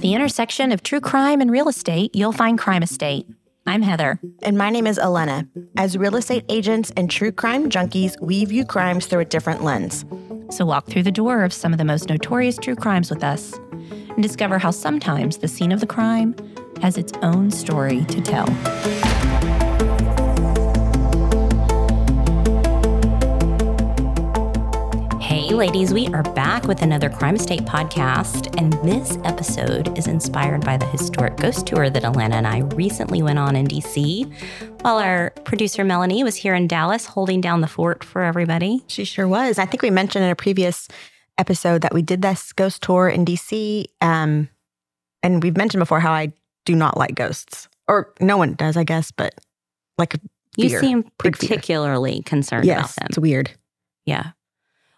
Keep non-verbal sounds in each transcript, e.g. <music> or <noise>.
At the intersection of true crime and real estate, you'll find Crime Estate. I'm Heather. And my name is Elena. As real estate agents and true crime junkies, we view crimes through a different lens. So walk through the door of some of the most notorious true crimes with us and discover how sometimes the scene of the crime has its own story to tell. Ladies, we are back with another Crime Estate podcast, and this episode is inspired by the historic ghost tour that Alana and I recently went on in DC, while our producer Melanie was here in Dallas holding down the fort for everybody. She sure was. I think we mentioned in a previous episode that we did this ghost tour in DC, um, and we've mentioned before how I do not like ghosts, or no one does, I guess, but like You seem big fear. particularly concerned yes, about them. it's weird. Yeah.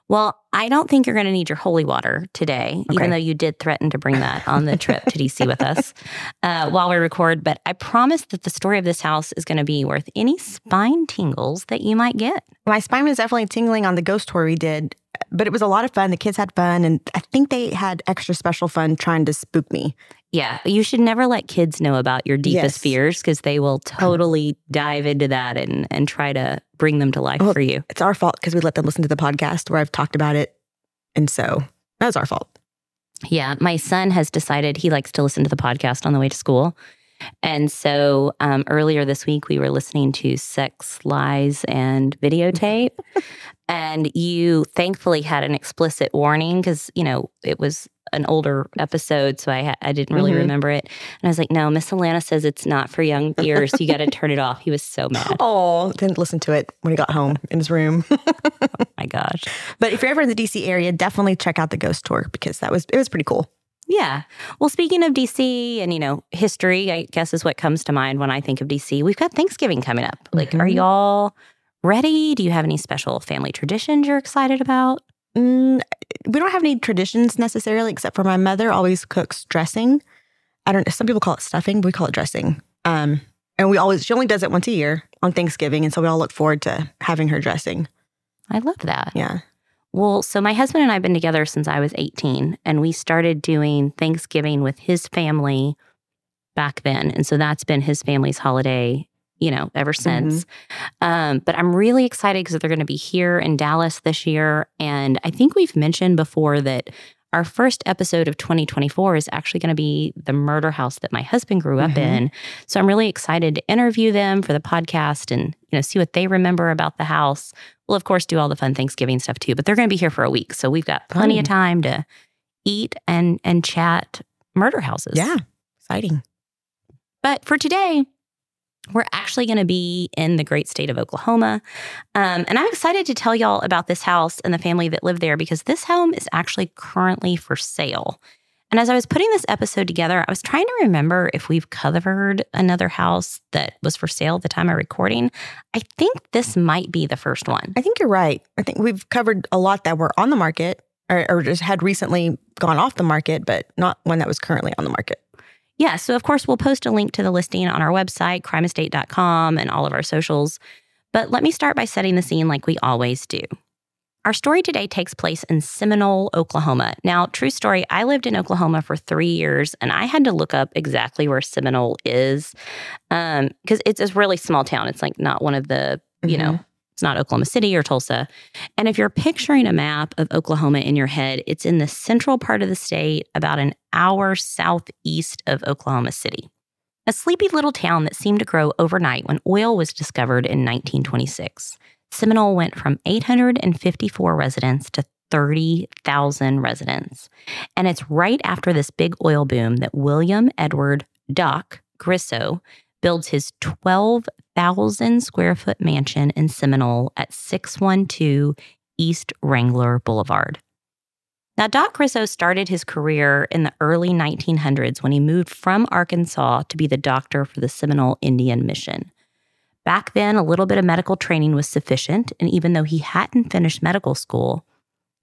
Well, I don't think you're going to need your holy water today, Okay. even though you did threaten to bring that on the trip to DC with us <laughs> uh, while we record. But I promise that the story of this house is going to be worth any spine tingles that you might get. My spine was definitely tingling on the ghost tour we did, but it was a lot of fun. The kids had fun, and I think they had extra special fun trying to spook me. Yeah, you should never let kids know about your deepest Yes. fears because they will totally dive into that and, and try to bring them to life Well, for you. It's our fault because we let them listen to the podcast where I've talked about it. And so that was our fault. Yeah, my son has decided he likes to listen to the podcast on the way to school. And so um, earlier this week, we were listening to Sex, Lies, and Videotape. <laughs> and you thankfully had an explicit warning because, you know, it was an older episode. So I, I didn't really Mhm. remember it. And I was like, no, Miss Alana says it's not for young ears. You got to turn it off. He was so mad. <laughs> Oh, didn't listen to it when he got home in his room. <laughs> my gosh. but if you're ever in the DC area, definitely check out the ghost tour because that was it was pretty cool. Yeah. Well, speaking of DC and, you know, history, I guess is what comes to mind when I think of DC. We've got Thanksgiving coming up. Like, are Mhm. y'all ready? Do you have any special family traditions you're excited about? Mm, we don't have any traditions necessarily, except for my mother always cooks dressing. I don't. know. Some people call it stuffing. But we call it dressing. Um, and we always she only does it once a year on Thanksgiving, and so we all look forward to having her dressing. I love that. Yeah. Well, so my husband and I have been together since I was 18, and we started doing Thanksgiving with his family back then. And so that's been his family's holiday, you know, ever since. Um, but I'm really excited because they're going to be here in Dallas this year. And I think we've mentioned before that our first episode of 2024 is actually going to be the murder house that my husband grew up Mhm. in. So I'm really excited to interview them for the podcast and, you know, see what they remember about the house. We'll, of course, do all the fun Thanksgiving stuff too, but they're going to be here for a week. So we've got plenty of time to eat and and chat murder houses. Yeah. Exciting. But for today, we're actually going to be in the great state of Oklahoma. Um, and I'm excited to tell y'all about this house and the family that live there because this home is actually currently for sale. And as I was putting this episode together, I was trying to remember if we've covered another house that was for sale at the time of recording. I think this might be the first one. I think you're right. I think we've covered a lot that were on the market or, or just had recently gone off the market, but not one that was currently on the market. Yeah, so of course, we'll post a link to the listing on our website, crimeestate.com, and all of our socials. But let me start by setting the scene like we always do. Our story today takes place in Seminole, Oklahoma. Now, true story, I lived in Oklahoma for three years and I had to look up exactly where Seminole is um, because it's a really small town. It's like not one of the, you know, mm-hmm. It's not Oklahoma City or Tulsa. And if you're picturing a map of Oklahoma in your head, it's in the central part of the state, about an hour southeast of Oklahoma City. A sleepy little town that seemed to grow overnight when oil was discovered in 1926. Seminole went from 854 residents to 30,000 residents. And it's right after this big oil boom that William Edward Doc Grisso builds his 12,000 square foot mansion in Seminole at 612 East Wrangler Boulevard. Now, Doc Grisso started his career in the early 1900s when he moved from Arkansas to be the doctor for the Seminole Indian Mission. Back then, a little bit of medical training was sufficient, and even though he hadn't finished medical school,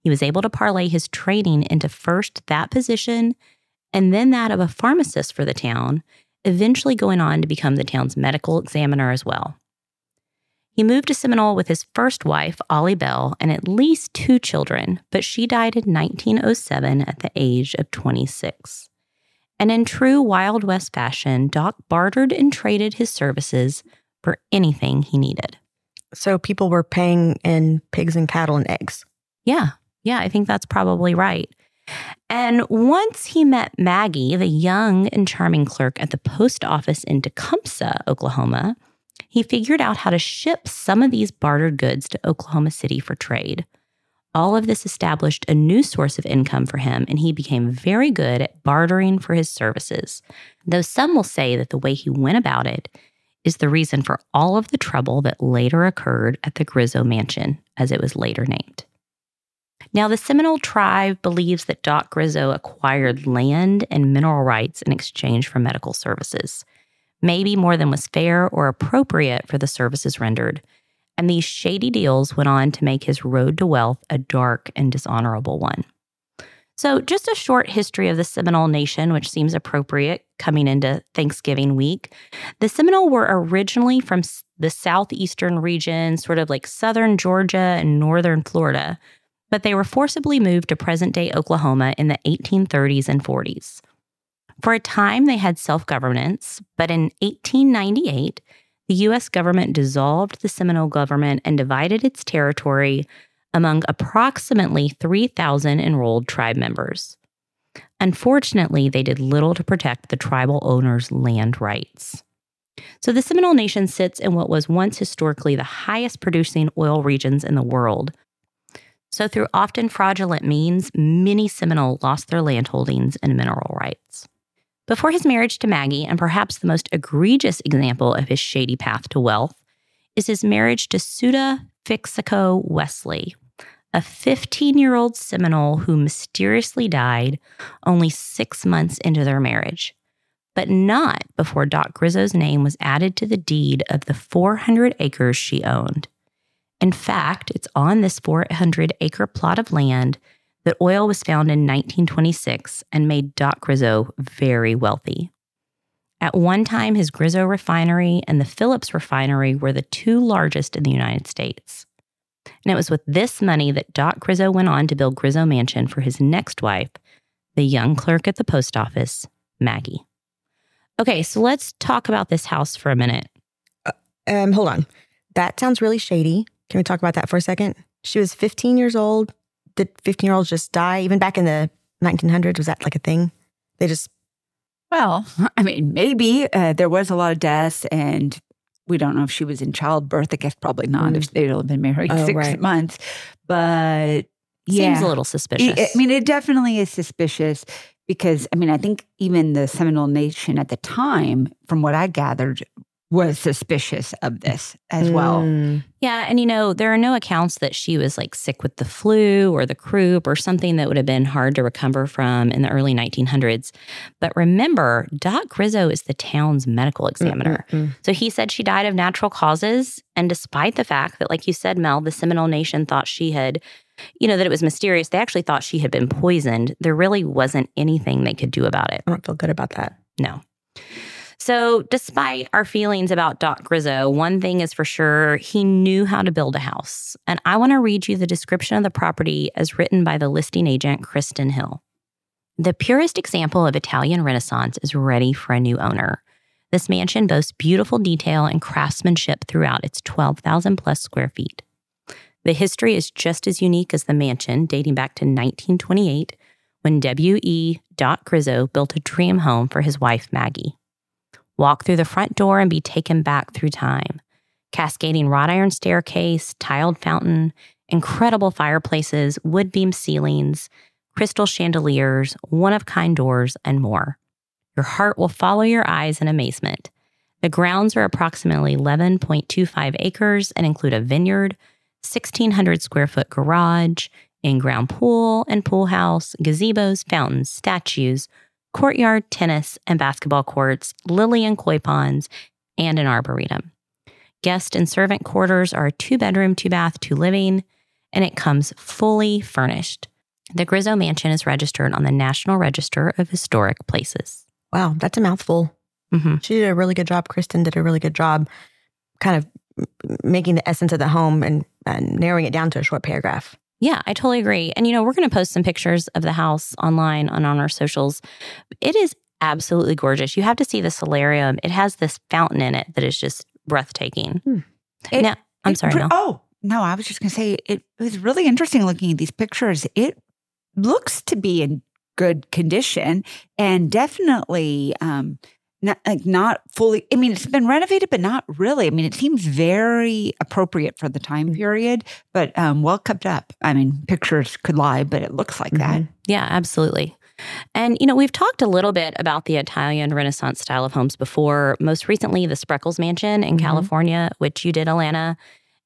he was able to parlay his training into first that position and then that of a pharmacist for the town, eventually going on to become the town's medical examiner as well. He moved to Seminole with his first wife, Ollie Bell, and at least two children, but she died in 1907 at the age of 26. And in true Wild West fashion, Doc bartered and traded his services for anything he needed. So people were paying in pigs and cattle and eggs. Yeah, yeah, I think that's probably right. And once he met Maggie, the young and charming clerk at the post office in Tecumseh, Oklahoma, he figured out how to ship some of these bartered goods to Oklahoma City for trade. All of this established a new source of income for him, and he became very good at bartering for his services. Though some will say that the way he went about it is the reason for all of the trouble that later occurred at the Grisso Mansion, as it was later named. Now, the Seminole tribe believes that Doc Grisso acquired land and mineral rights in exchange for medical services, maybe more than was fair or appropriate for the services rendered. And these shady deals went on to make his road to wealth a dark and dishonorable one. So, just a short history of the Seminole Nation, which seems appropriate coming into Thanksgiving week. The Seminole were originally from the southeastern region, sort of like southern Georgia and northern Florida, but they were forcibly moved to present day Oklahoma in the 1830s and 40s. For a time, they had self governance, but in 1898, the U.S. government dissolved the Seminole government and divided its territory among approximately 3,000 enrolled tribe members. Unfortunately, they did little to protect the tribal owners' land rights. So the Seminole Nation sits in what was once historically the highest producing oil regions in the world. So, through often fraudulent means, many Seminole lost their landholdings and mineral rights. Before his marriage to Maggie, and perhaps the most egregious example of his shady path to wealth, is his marriage to Suda Fixico Wesley, a 15 year old Seminole who mysteriously died only six months into their marriage, but not before Doc Grisso's name was added to the deed of the 400 acres she owned. In fact, it's on this 400 acre plot of land that oil was found in 1926 and made Doc Grisso very wealthy. At one time, his Grisso refinery and the Phillips refinery were the two largest in the United States. And it was with this money that Doc Grisso went on to build Grisso Mansion for his next wife, the young clerk at the post office, Maggie. Okay, so let's talk about this house for a minute. Uh, um, hold on. That sounds really shady. Can we talk about that for a second? She was 15 years old. Did 15 year olds just die? Even back in the 1900s, was that like a thing? They just. Well, <laughs> I mean, maybe uh, there was a lot of deaths, and we don't know if she was in childbirth. I guess probably not mm. if they'd only been married oh, six right. months. But yeah. Seems a little suspicious. I mean, it definitely is suspicious because, I mean, I think even the Seminole Nation at the time, from what I gathered, was suspicious of this as well. Mm. Yeah. And, you know, there are no accounts that she was like sick with the flu or the croup or something that would have been hard to recover from in the early 1900s. But remember, Doc Grisso is the town's medical examiner. Mm-mm-mm. So he said she died of natural causes. And despite the fact that, like you said, Mel, the Seminole Nation thought she had. You know, that it was mysterious. They actually thought she had been poisoned. There really wasn't anything they could do about it. I don't feel good about that. No. So, despite our feelings about Doc Grisso, one thing is for sure he knew how to build a house. And I want to read you the description of the property as written by the listing agent, Kristen Hill. The purest example of Italian Renaissance is ready for a new owner. This mansion boasts beautiful detail and craftsmanship throughout its 12,000 plus square feet. The history is just as unique as the mansion, dating back to 1928, when W.E. Doc Grisso built a dream home for his wife, Maggie walk through the front door and be taken back through time. Cascading wrought iron staircase, tiled fountain, incredible fireplaces, wood beam ceilings, crystal chandeliers, one of kind doors, and more. Your heart will follow your eyes in amazement. The grounds are approximately 11.25 acres and include a vineyard, 1,600 square foot garage, in ground pool and pool house, gazebos, fountains, statues, courtyard, tennis, and basketball courts, lily and koi ponds, and an arboretum. Guest and servant quarters are a two bedroom, two bath, two living, and it comes fully furnished. The Grisso Mansion is registered on the National Register of Historic Places. Wow, that's a mouthful. Mm-hmm. She did a really good job. Kristen did a really good job kind of making the essence of the home and, and narrowing it down to a short paragraph. Yeah, I totally agree. And, you know, we're going to post some pictures of the house online and on our socials. It is absolutely gorgeous. You have to see the solarium. It has this fountain in it that is just breathtaking. Hmm. It- now, I'm It sorry. Oh, no, I was just going to say it, it was really interesting looking at these pictures. It looks to be in good condition and definitely um not like not fully I mean it's been renovated but not really. I mean it seems very appropriate for the time period but um well kept up. I mean pictures could lie but it looks like that. Yeah, absolutely. And, you know, we've talked a little bit about the Italian Renaissance style of homes before, most recently, the Spreckels Mansion in Mhm. California, which you did, Alana.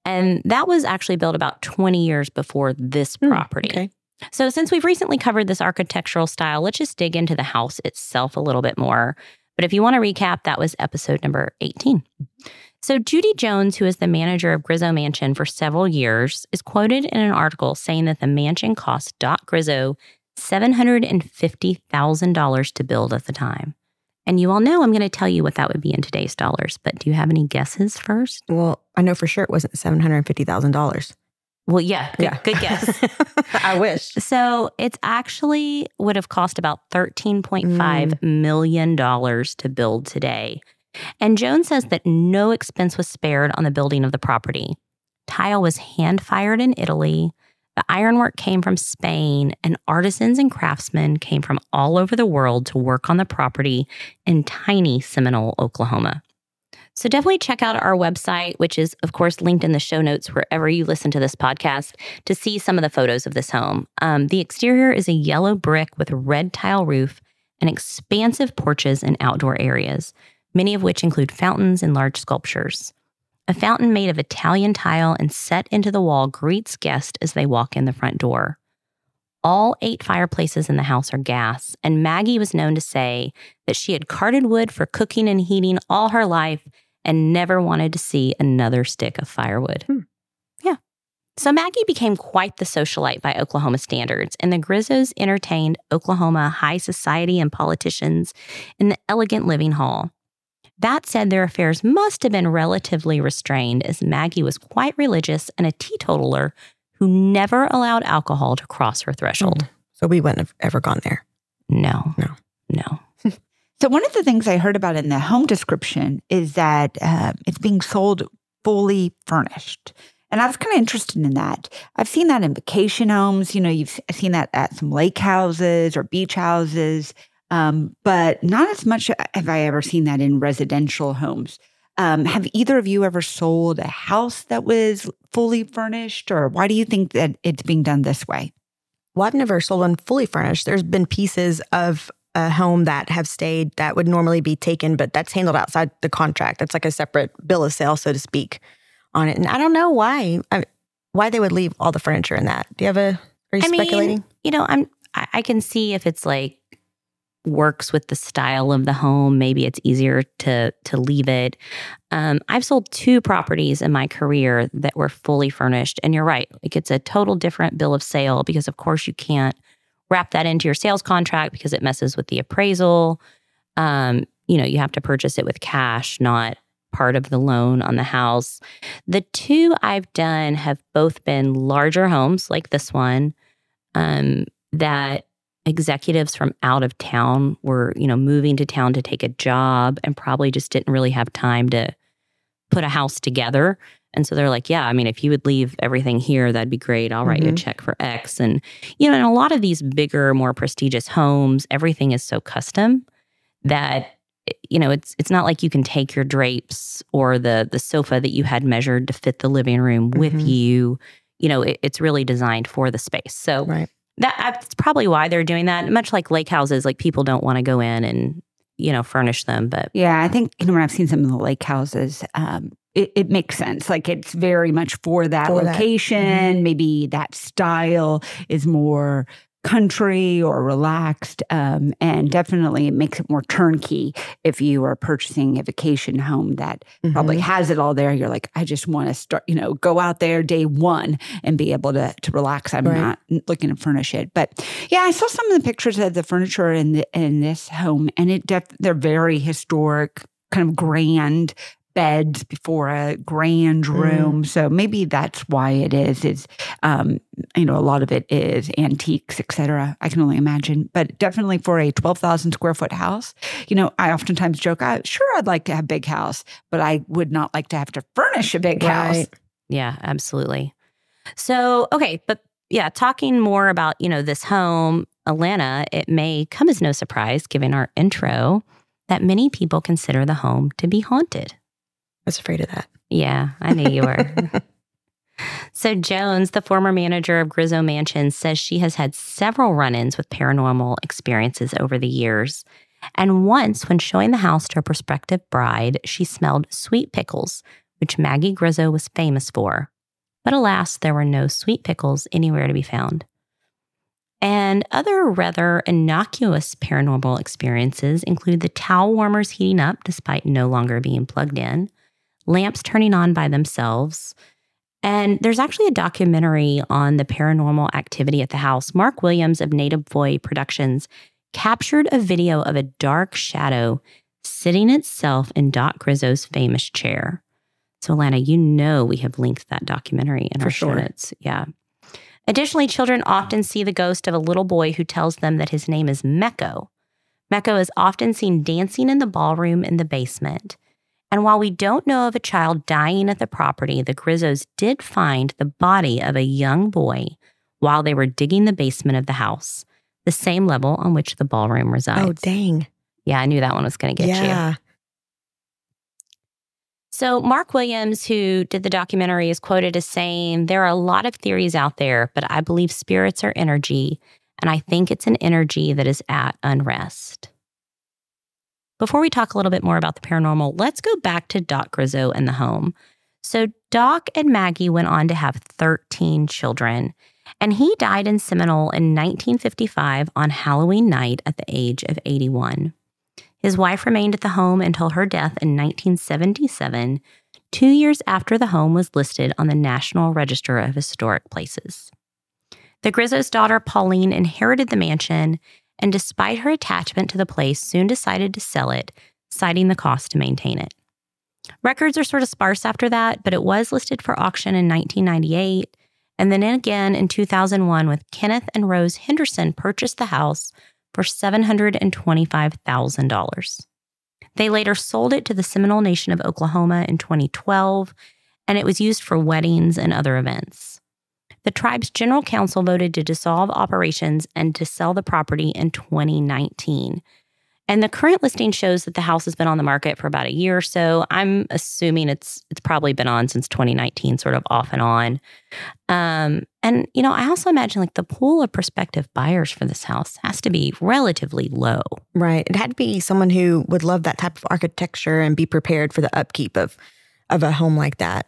And that was actually built about 20 years before this Hmm, property. Okay. So, since we've recently covered this architectural style, let's just dig into the house itself a little bit more. But if you want to recap, that was episode number 18. So, Judy Jones, who is the manager of Grisso Mansion for several years, is quoted in an article saying that the mansion cost Doc Grisso $750,000 to build at the time. And you all know I'm going to tell you what that would be in today's dollars, but do you have any guesses first? Well, I know for sure it wasn't $750,000. Well, yeah, good, good guess. <laughs> I wish. So it's actually would have cost about $13.5 mm. million dollars to build today. And Jones says that no expense was spared on the building of the property. Tile was hand fired in Italy. The ironwork came from Spain, and artisans and craftsmen came from all over the world to work on the property in tiny Seminole, Oklahoma. So definitely check out our website, which is, of course, linked in the show notes wherever you listen to this podcast to see some of the photos of this home. Um, the exterior is a yellow brick with a red tile roof and expansive porches and outdoor areas, many of which include fountains and large sculptures. A fountain made of Italian tile and set into the wall greets guests as they walk in the front door. All eight fireplaces in the house are gas, and Maggie was known to say that she had carted wood for cooking and heating all her life and never wanted to see another stick of firewood. Hmm. Yeah. So Maggie became quite the socialite by Oklahoma standards, and the Grissos entertained Oklahoma high society and politicians in the elegant living hall. That said, their affairs must have been relatively restrained as Maggie was quite religious and a teetotaler who never allowed alcohol to cross her threshold. So we wouldn't have ever gone there. No. No. No. So one of the things I heard about in the home description is that uh, it's being sold fully furnished. And I was kind of interested in that. I've seen that in vacation homes. You know, you've seen that at some lake houses or beach houses, um, but not as much have I ever seen that in residential homes. Um, have either of you ever sold a house that was fully furnished, or why do you think that it's being done this way? Well, I've never sold one fully furnished. There's been pieces of a home that have stayed that would normally be taken, but that's handled outside the contract. That's like a separate bill of sale, so to speak, on it. And I don't know why I, why they would leave all the furniture in that. Do you have a? Are you I mean, speculating? you know, I'm I, I can see if it's like works with the style of the home, maybe it's easier to to leave it. Um, I've sold two properties in my career that were fully furnished, and you're right, like it's a total different bill of sale because of course you can't wrap that into your sales contract because it messes with the appraisal. Um, you know, you have to purchase it with cash, not part of the loan on the house. The two I've done have both been larger homes like this one um, that executives from out of town were, you know, moving to town to take a job and probably just didn't really have time to put a house together. And so they're like, yeah, I mean, if you would leave everything here, that'd be great. I'll write you a Mhm. check for X. And, you know, in a lot of these bigger, more prestigious homes, everything is so custom that you know it's it's not like you can take your drapes or the the sofa that you had measured to fit the living room with Mhm. you you know it, it's really designed for the space so Right. that that's probably why they're doing that much like lake houses like people don't want to go in and you know furnish them but Yeah, I think you know when I've seen some of the lake houses, um, it, it makes sense. Like it's very much for that For that. location. Maybe that style is more country or relaxed, um, and definitely it makes it more turnkey if you are purchasing a vacation home that probably Mhm. has it all there. You're like, I just want to start, you know, go out there day one and be able to to relax. I'm Right. not looking to furnish it, but yeah, I saw some of the pictures of the furniture in the, in this home, and it def- they're very historic, kind of grand, beds before a grand Mm. room. So maybe that's why it is. Is um, you know a lot of it is antiques, etc. I can only imagine, but definitely for a twelve thousand square foot house, you know, I oftentimes joke, I sure I'd like to have a big house, but I would not like to have to furnish a big house. Yeah, absolutely. So, okay, but yeah, talking more about, you know, this home, Alana, it may come as no surprise given our intro that many people consider the home to be haunted. I was afraid of that. Yeah, I knew you were. <laughs> so, Jones, the former manager of Grisso Mansion, says she has had several run ins with paranormal experiences over the years. And once, when showing the house to a prospective bride, she smelled sweet pickles, which Maggie Grisso was famous for. But alas, there were no sweet pickles anywhere to be found. And other rather innocuous paranormal experiences include the towel warmers heating up despite no longer being plugged in, lamps turning on by themselves. And there's actually a documentary on the paranormal activity at the house. Mark Williams of Native Boy Productions captured a video of a dark shadow sitting itself in Doc Grisso's famous chair. So, Lana, you know we have linked that documentary in For our show sure. notes. Yeah. Additionally, children often see the ghost of a little boy who tells them that his name is Mecco. Mecco is often seen dancing in the ballroom in the basement. And while we don't know of a child dying at the property, the Grissos did find the body of a young boy while they were digging the basement of the house, the same level on which the ballroom resides. Oh, dang. Yeah, I knew that one was going to get you. yeah. So, Mark Williams, who did the documentary, is quoted as saying, There are a lot of theories out there, but I believe spirits are energy, and I think it's an energy that is at unrest. Before we talk a little bit more about the paranormal, let's go back to Doc Grisso and the home. So, Doc and Maggie went on to have 13 children, and he died in Seminole in 1955 on Halloween night at the age of 81. His wife remained at the home until her death in 1977, two years after the home was listed on the National Register of Historic Places. The Grisso's daughter, Pauline, inherited the mansion and, despite her attachment to the place, soon decided to sell it, citing the cost to maintain it. Records are sort of sparse after that, but it was listed for auction in 1998, and then again in 2001 with Kenneth and Rose Henderson purchased the house for $725,000. They later sold it to the Seminole Nation of Oklahoma in 2012, and it was used for weddings and other events. The tribe's general council voted to dissolve operations and to sell the property in 2019. And the current listing shows that the house has been on the market for about a year or so. I'm assuming it's it's probably been on since 2019, sort of off and on. Um, and you know, I also imagine like the pool of prospective buyers for this house has to be relatively low. Right. It had to be someone who would love that type of architecture and be prepared for the upkeep of of a home like that.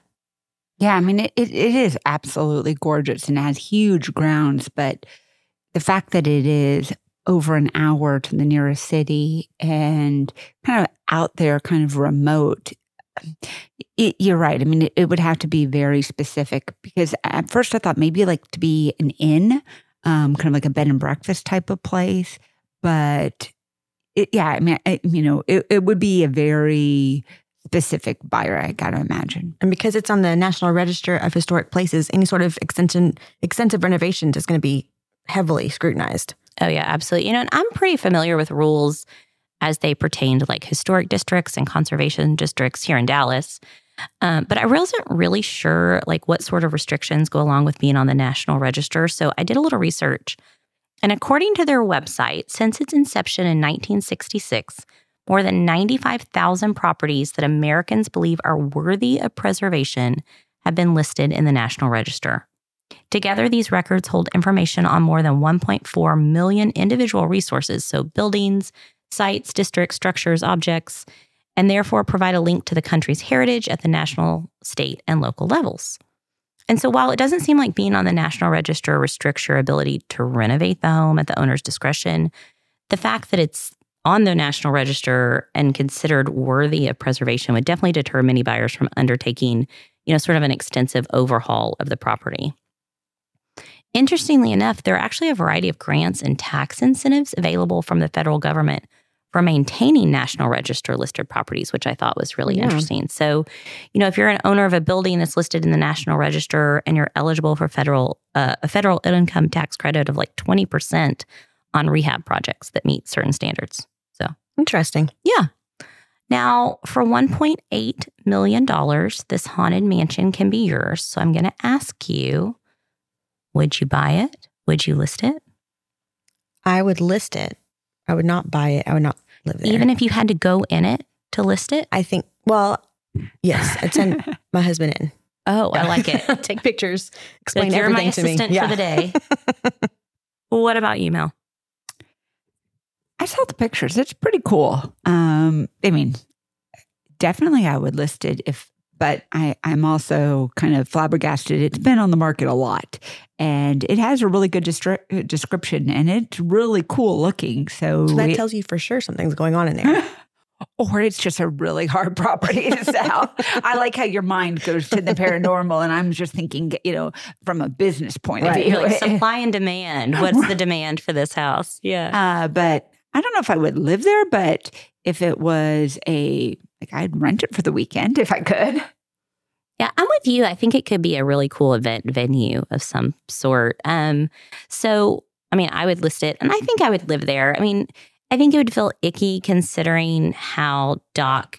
Yeah, I mean, it, it, is absolutely gorgeous and has huge grounds, but the fact that it is over an hour to the nearest city and kind of out there, kind of remote, it, you're right. I mean, it, it would have to be very specific because at first I thought maybe like to be an inn, um, kind of like a bed and breakfast type of place. But it, yeah, I mean, I, you know, it, it would be a very specific buyer, I got to imagine. And because it's on the National Register of Historic Places, any sort of extension extensive renovations is going to be heavily scrutinized. Oh yeah, absolutely. You know, and I'm pretty familiar with rules as they pertain to like historic districts and conservation districts here in Dallas. Um, but I wasn't really sure like what sort of restrictions go along with being on the National Register. So I did a little research. And according to their website, since its inception in 1966, more than 95,000 properties that Americans believe are worthy of preservation have been listed in the National Register. Together, these records hold information on more than 1.4 million individual resources, so buildings, sites, districts, structures, objects, and therefore provide a link to the country's heritage at the national, state, and local levels. And so, while it doesn't seem like being on the National Register restricts your ability to renovate the home at the owner's discretion, the fact that it's on the National Register and considered worthy of preservation would definitely deter many buyers from undertaking, you know, sort of an extensive overhaul of the property. Interestingly enough, there are actually a variety of grants and tax incentives available from the federal government for maintaining National Register listed properties, which I thought was really Yeah. interesting. So, you know, if you're an owner of a building that's listed in the National Register and you're eligible for federal uh, a federal income tax credit of like 20% on rehab projects that meet certain standards. Interesting. Yeah. Now, for $1.8 million, this haunted mansion can be yours. So I'm going to ask you would you buy it? Would you list it? I would list it. I would not buy it. I would not live there. Even if you had to go in it to list it? I think, well, yes, I'd send <laughs> my husband in. Oh, I like it. <laughs> Take pictures, explain Like, you're my everything to me. assistant for the day. <laughs> what about you, Mel? I saw the pictures. It's pretty cool. Um, I mean, definitely I would list it if, but I, I'm also kind of flabbergasted. It's been on the market a lot and it has a really good destri- description and it's really cool looking. So, So that it- tells you for sure something's going on in there. <laughs> or it's just a really hard property to sell. I like how your mind goes to the paranormal and I'm just thinking, you know, from a business point of view. Like supply and demand. What's the demand for this house? Yeah. Uh, but I don't know if I would live there, but if it was a like I'd rent it for the weekend if I could. Yeah, I'm with you. I think it could be a really cool event venue of some sort. Um, so I mean, I would list it, and I think I would live there. I mean, I think it would feel icky considering how Doc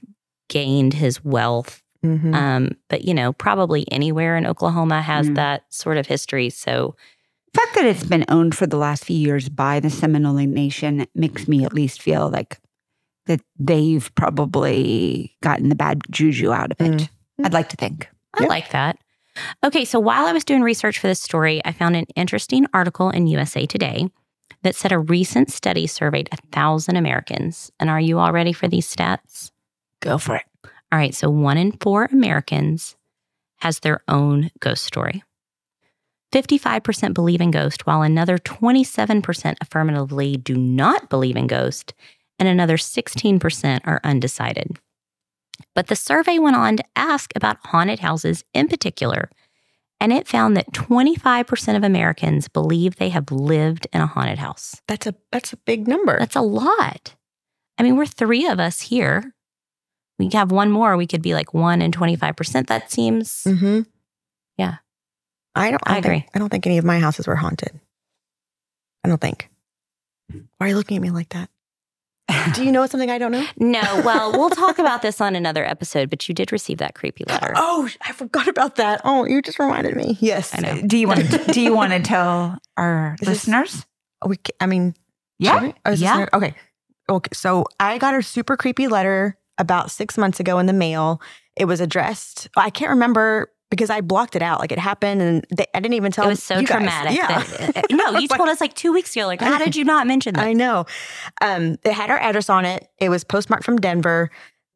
gained his wealth. Mhm. Um, but you know, probably anywhere in Oklahoma has Mm. that sort of history. So fact that it's been owned for the last few years by the Seminole Nation makes me at least feel like that they've probably gotten the bad juju out of it. Mm. I'd like to think. I Yeah. like that. Okay, so while I was doing research for this story, I found an interesting article in USA Today that said a recent study surveyed a thousand Americans. And are you all ready for these stats? Go for it. All right, so one in four Americans has their own ghost story. 55% believe in ghosts, while another 27% affirmatively do not believe in ghosts, and another 16% are undecided. But the survey went on to ask about haunted houses in particular, and it found that 25% of Americans believe they have lived in a haunted house. That's a that's a big number. That's a lot. I mean, we're three of us here. We have one more. We could be like one and 25%. That seems, mm-hmm. Yeah. I don't. I don't agree. Think, I don't think any of my houses were haunted. I don't think. Why are you looking at me like that? Do you know <laughs> something I don't know? no. Well, <laughs> we'll talk about this on another episode, but you did receive that creepy letter. Oh, I forgot about that. Oh, you just reminded me. Yes, I know. Do you want to, <laughs> do you want to tell our Is this- listeners? Oh, we, I mean, Yeah. should we? Oh, is Yeah. nerd- okay. Okay. So I got a super creepy letter about six months ago in the mail. It was addressed. I can't remember because I blocked it out. Like it happened, and they, I didn't even tell. it was so you guys. traumatic. Yeah. that- no, <laughs> you told us like two weeks ago. Like, how did you not mention that? <laughs> I know. Um, it had our address on it. It was postmarked from Denver.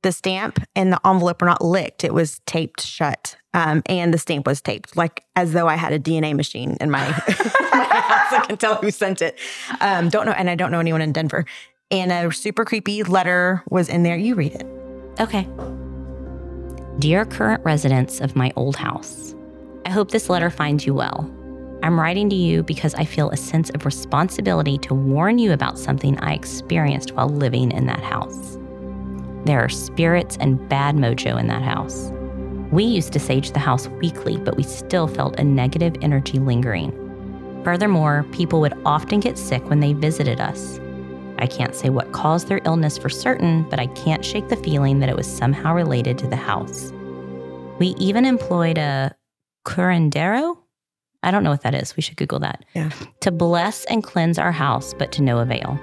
The stamp and the envelope were not licked. It was taped shut. Um, and the stamp was taped, like as though I had a DNA machine in my, <laughs> my house. I can tell who sent it. Um, don't know, and I don't know anyone in Denver. And a super creepy letter was in there. You read it. Okay. Dear current residents of my old house, I hope this letter finds you well. I'm writing to you because I feel a sense of responsibility to warn you about something I experienced while living in that house. There are spirits and bad mojo in that house. We used to sage the house weekly, but we still felt a negative energy lingering. Furthermore, people would often get sick when they visited us. I can't say what caused their illness for certain, but I can't shake the feeling that it was somehow related to the house. We even employed a curandero. I don't know what that is. We should Google that. Yeah. To bless and cleanse our house, but to no avail.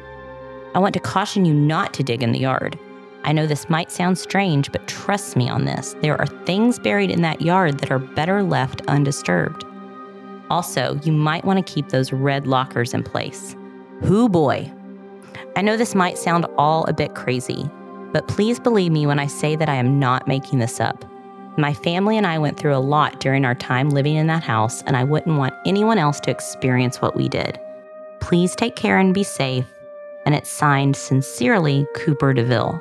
I want to caution you not to dig in the yard. I know this might sound strange, but trust me on this. There are things buried in that yard that are better left undisturbed. Also, you might want to keep those red lockers in place. Who boy, I know this might sound all a bit crazy, but please believe me when I say that I am not making this up. My family and I went through a lot during our time living in that house, and I wouldn't want anyone else to experience what we did. Please take care and be safe. And it's signed Sincerely Cooper DeVille.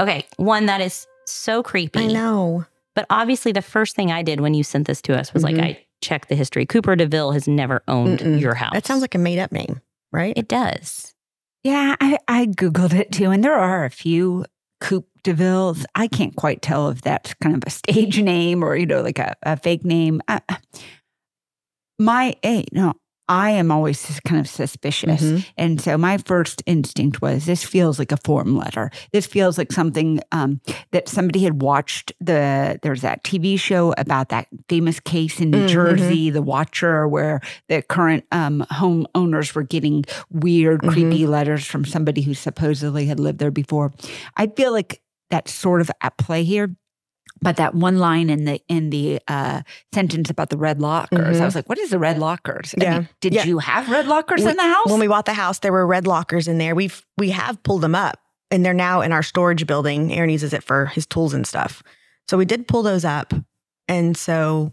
Okay, one that is so creepy. I know. But obviously, the first thing I did when you sent this to us was Mhm. like, I checked the history. Cooper DeVille has never owned Mm-mm. your house. That sounds like a made up name. right? It does. Yeah, I, I Googled it too, and there are a few Coupe de Villes. I can't quite tell if that's kind of a stage <laughs> name or, you know, like a, a fake name. I, my, eh, no, I am always kind of suspicious. Mhm. And so my first instinct was this feels like a form letter. This feels like something um, that somebody had watched. The there's that TV show about that famous case in New Mhm. Jersey, The Watcher, where the current um, homeowners were getting weird, Mhm. creepy letters from somebody who supposedly had lived there before. I feel like that's sort of at play here. But that one line in the in the uh, sentence about the red lockers, I Mhm. was like, "What is the red lockers?" I Yeah. mean, did Yeah. you have red lockers We- in the house? When we bought the house, there were red lockers in there. We've we have pulled them up, and they're now in our storage building. Aaron uses it for his tools and stuff. So we did pull those up, and so,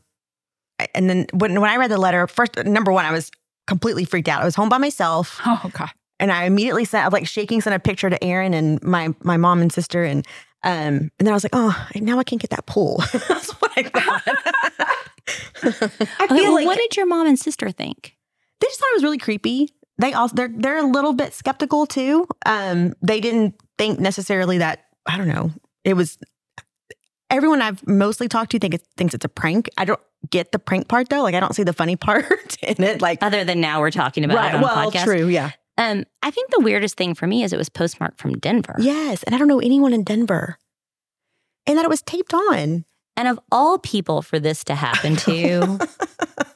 and then when when I read the letter, first number one, I was completely freaked out. I was home by myself, oh God. and I immediately sent I was like shaking, sent a picture to Aaron and my my mom and sister, and um, and then I was like, oh, now I can't get that pull. <laughs> That's what I thought. <laughs> I Okay, feel well, like what did your mom and sister think? they just thought it was really creepy. They also they're they're a little bit skeptical too. Um, they didn't think necessarily that I don't know. It was everyone I've mostly talked to think it thinks it's a prank. I don't get the prank part though. Like I don't see the funny <laughs> part in it. Like Other than now we're talking about it on a podcast. true, yeah, Um, I think the weirdest thing for me is it was postmarked from Denver. yes. And I don't know anyone in Denver, and that it was taped on. And of all people for this to happen to,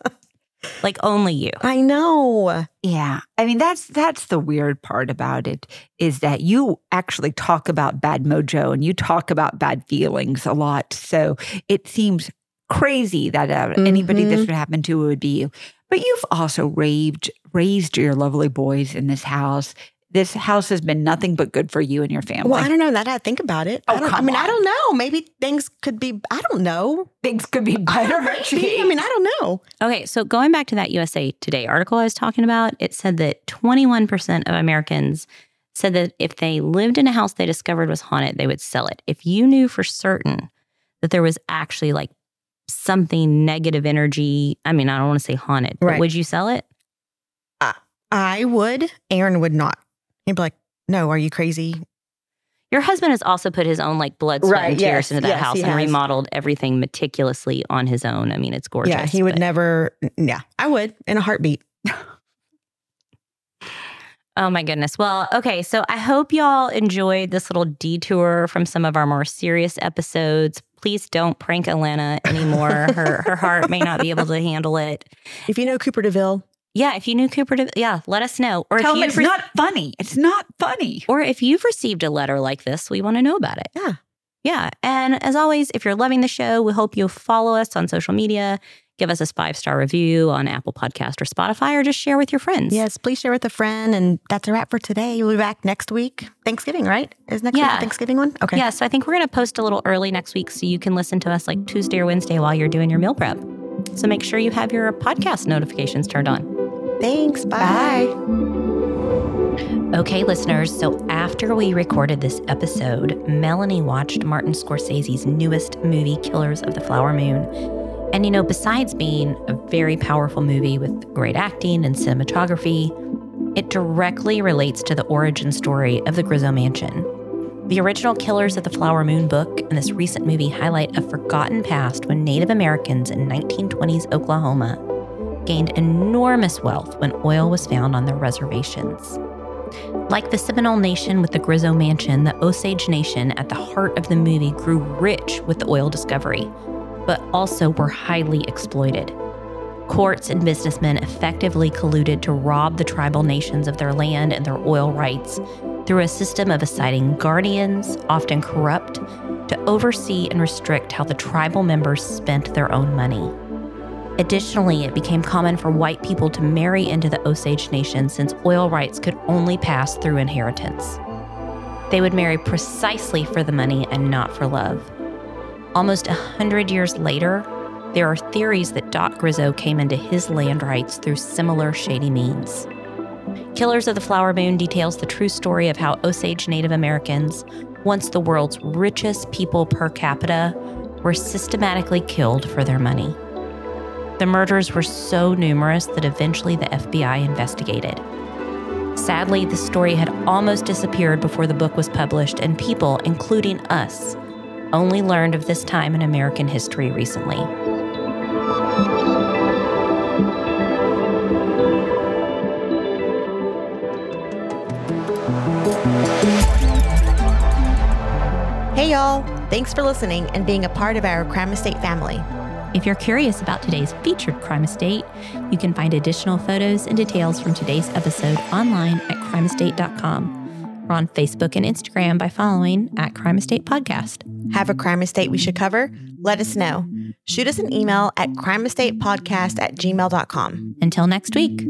<laughs> like only you. I know. Yeah. I mean that's that's the weird part about it is that you actually talk about bad mojo and you talk about bad feelings a lot. So it seems crazy that uh, anybody this Mhm. would happen to would be you. But you've also raised raised your lovely boys in this house. This house has been nothing but good for you and your family. Well, I don't know. That I think about it. Oh, I, don't, I come mean, I don't know. Maybe things could be. I don't know. Things could be better. Maybe. I mean, I don't know. Okay, so going back to that USA Today article I was talking about, it said that 21% of Americans said that if they lived in a house they discovered was haunted, they would sell it. If you knew for certain that there was actually like something negative energy, I mean, I don't want to say haunted, but would you sell it? Uh, I would. Aaron would not. He'd be like, "No, are you crazy? Your husband has also put his own like blood, sweat, Right, and tears yes, into that yes, house and has. remodeled everything meticulously on his own. I mean, it's gorgeous. yeah, he would but- never. Yeah, I would in a heartbeat. <laughs> Oh my goodness. Well, okay. So I hope y'all enjoyed this little detour from some of our more serious episodes. Please don't prank Alana anymore. her her heart may not be able to handle it. If you know Cooper DeVille, Yeah, if you knew Cooper, De- yeah, let us know. Or Tell if it's re- not funny. It's not funny. or if you've received a letter like this, we want to know about it. Yeah. Yeah. And as always, if you're loving the show, we hope you'll follow us on social media, give us a five star review on Apple Podcast or Spotify, or just share with your friends. yes, please share with a friend. And that's a wrap for today. We'll be back next week. Thanksgiving, right? Is next week Yeah. the Thanksgiving one? Okay. Yeah, so I think we're going to post a little early next week so you can listen to us like Tuesday or Wednesday while you're doing your meal prep. So make sure you have your podcast notifications turned on. Thanks. Bye. Okay, listeners, so after we recorded this episode, Melanie watched Martin Scorsese's newest movie, Killers of the Flower Moon. And you know, besides being a very powerful movie with great acting and cinematography, it directly relates to the origin story of the Grisso Mansion. The original Killers of the Flower Moon book and this recent movie highlight a forgotten past when Native Americans in 1920s Oklahoma gained enormous wealth when oil was found on their reservations. Like the Seminole Nation with the Grisso Mansion, the Osage Nation at the heart of the movie grew rich with the oil discovery, but also were highly exploited. Courts and businessmen effectively colluded to rob the tribal nations of their land and their oil rights through a system of assigning guardians, often corrupt, to oversee and restrict how the tribal members spent their own money. Additionally, it became common for white people to marry into the Osage Nation since oil rights could only pass through inheritance. They would marry precisely for the money and not for love. Almost a hundred years later, there are theories that Doc Grisso came into his land rights through similar shady means. Killers of the Flower Moon details the true story of how Osage Native Americans, once the world's richest people per capita, were systematically killed for their money. The murders were so numerous that eventually the FBI investigated. Sadly, the story had almost disappeared before the book was published, and people, including us, only learned of this time in American history recently. Hey, y'all. Thanks for listening and being a part of our Crime Estate family. If you're curious about today's featured crime estate, you can find additional photos and details from today's episode online at crimeestate.com. We're on Facebook and Instagram by following at Crime Estate Podcast. Have a crime estate we should cover? Let us know. Shoot us an email at crimeestatepodcast at gmail.com. Until next week.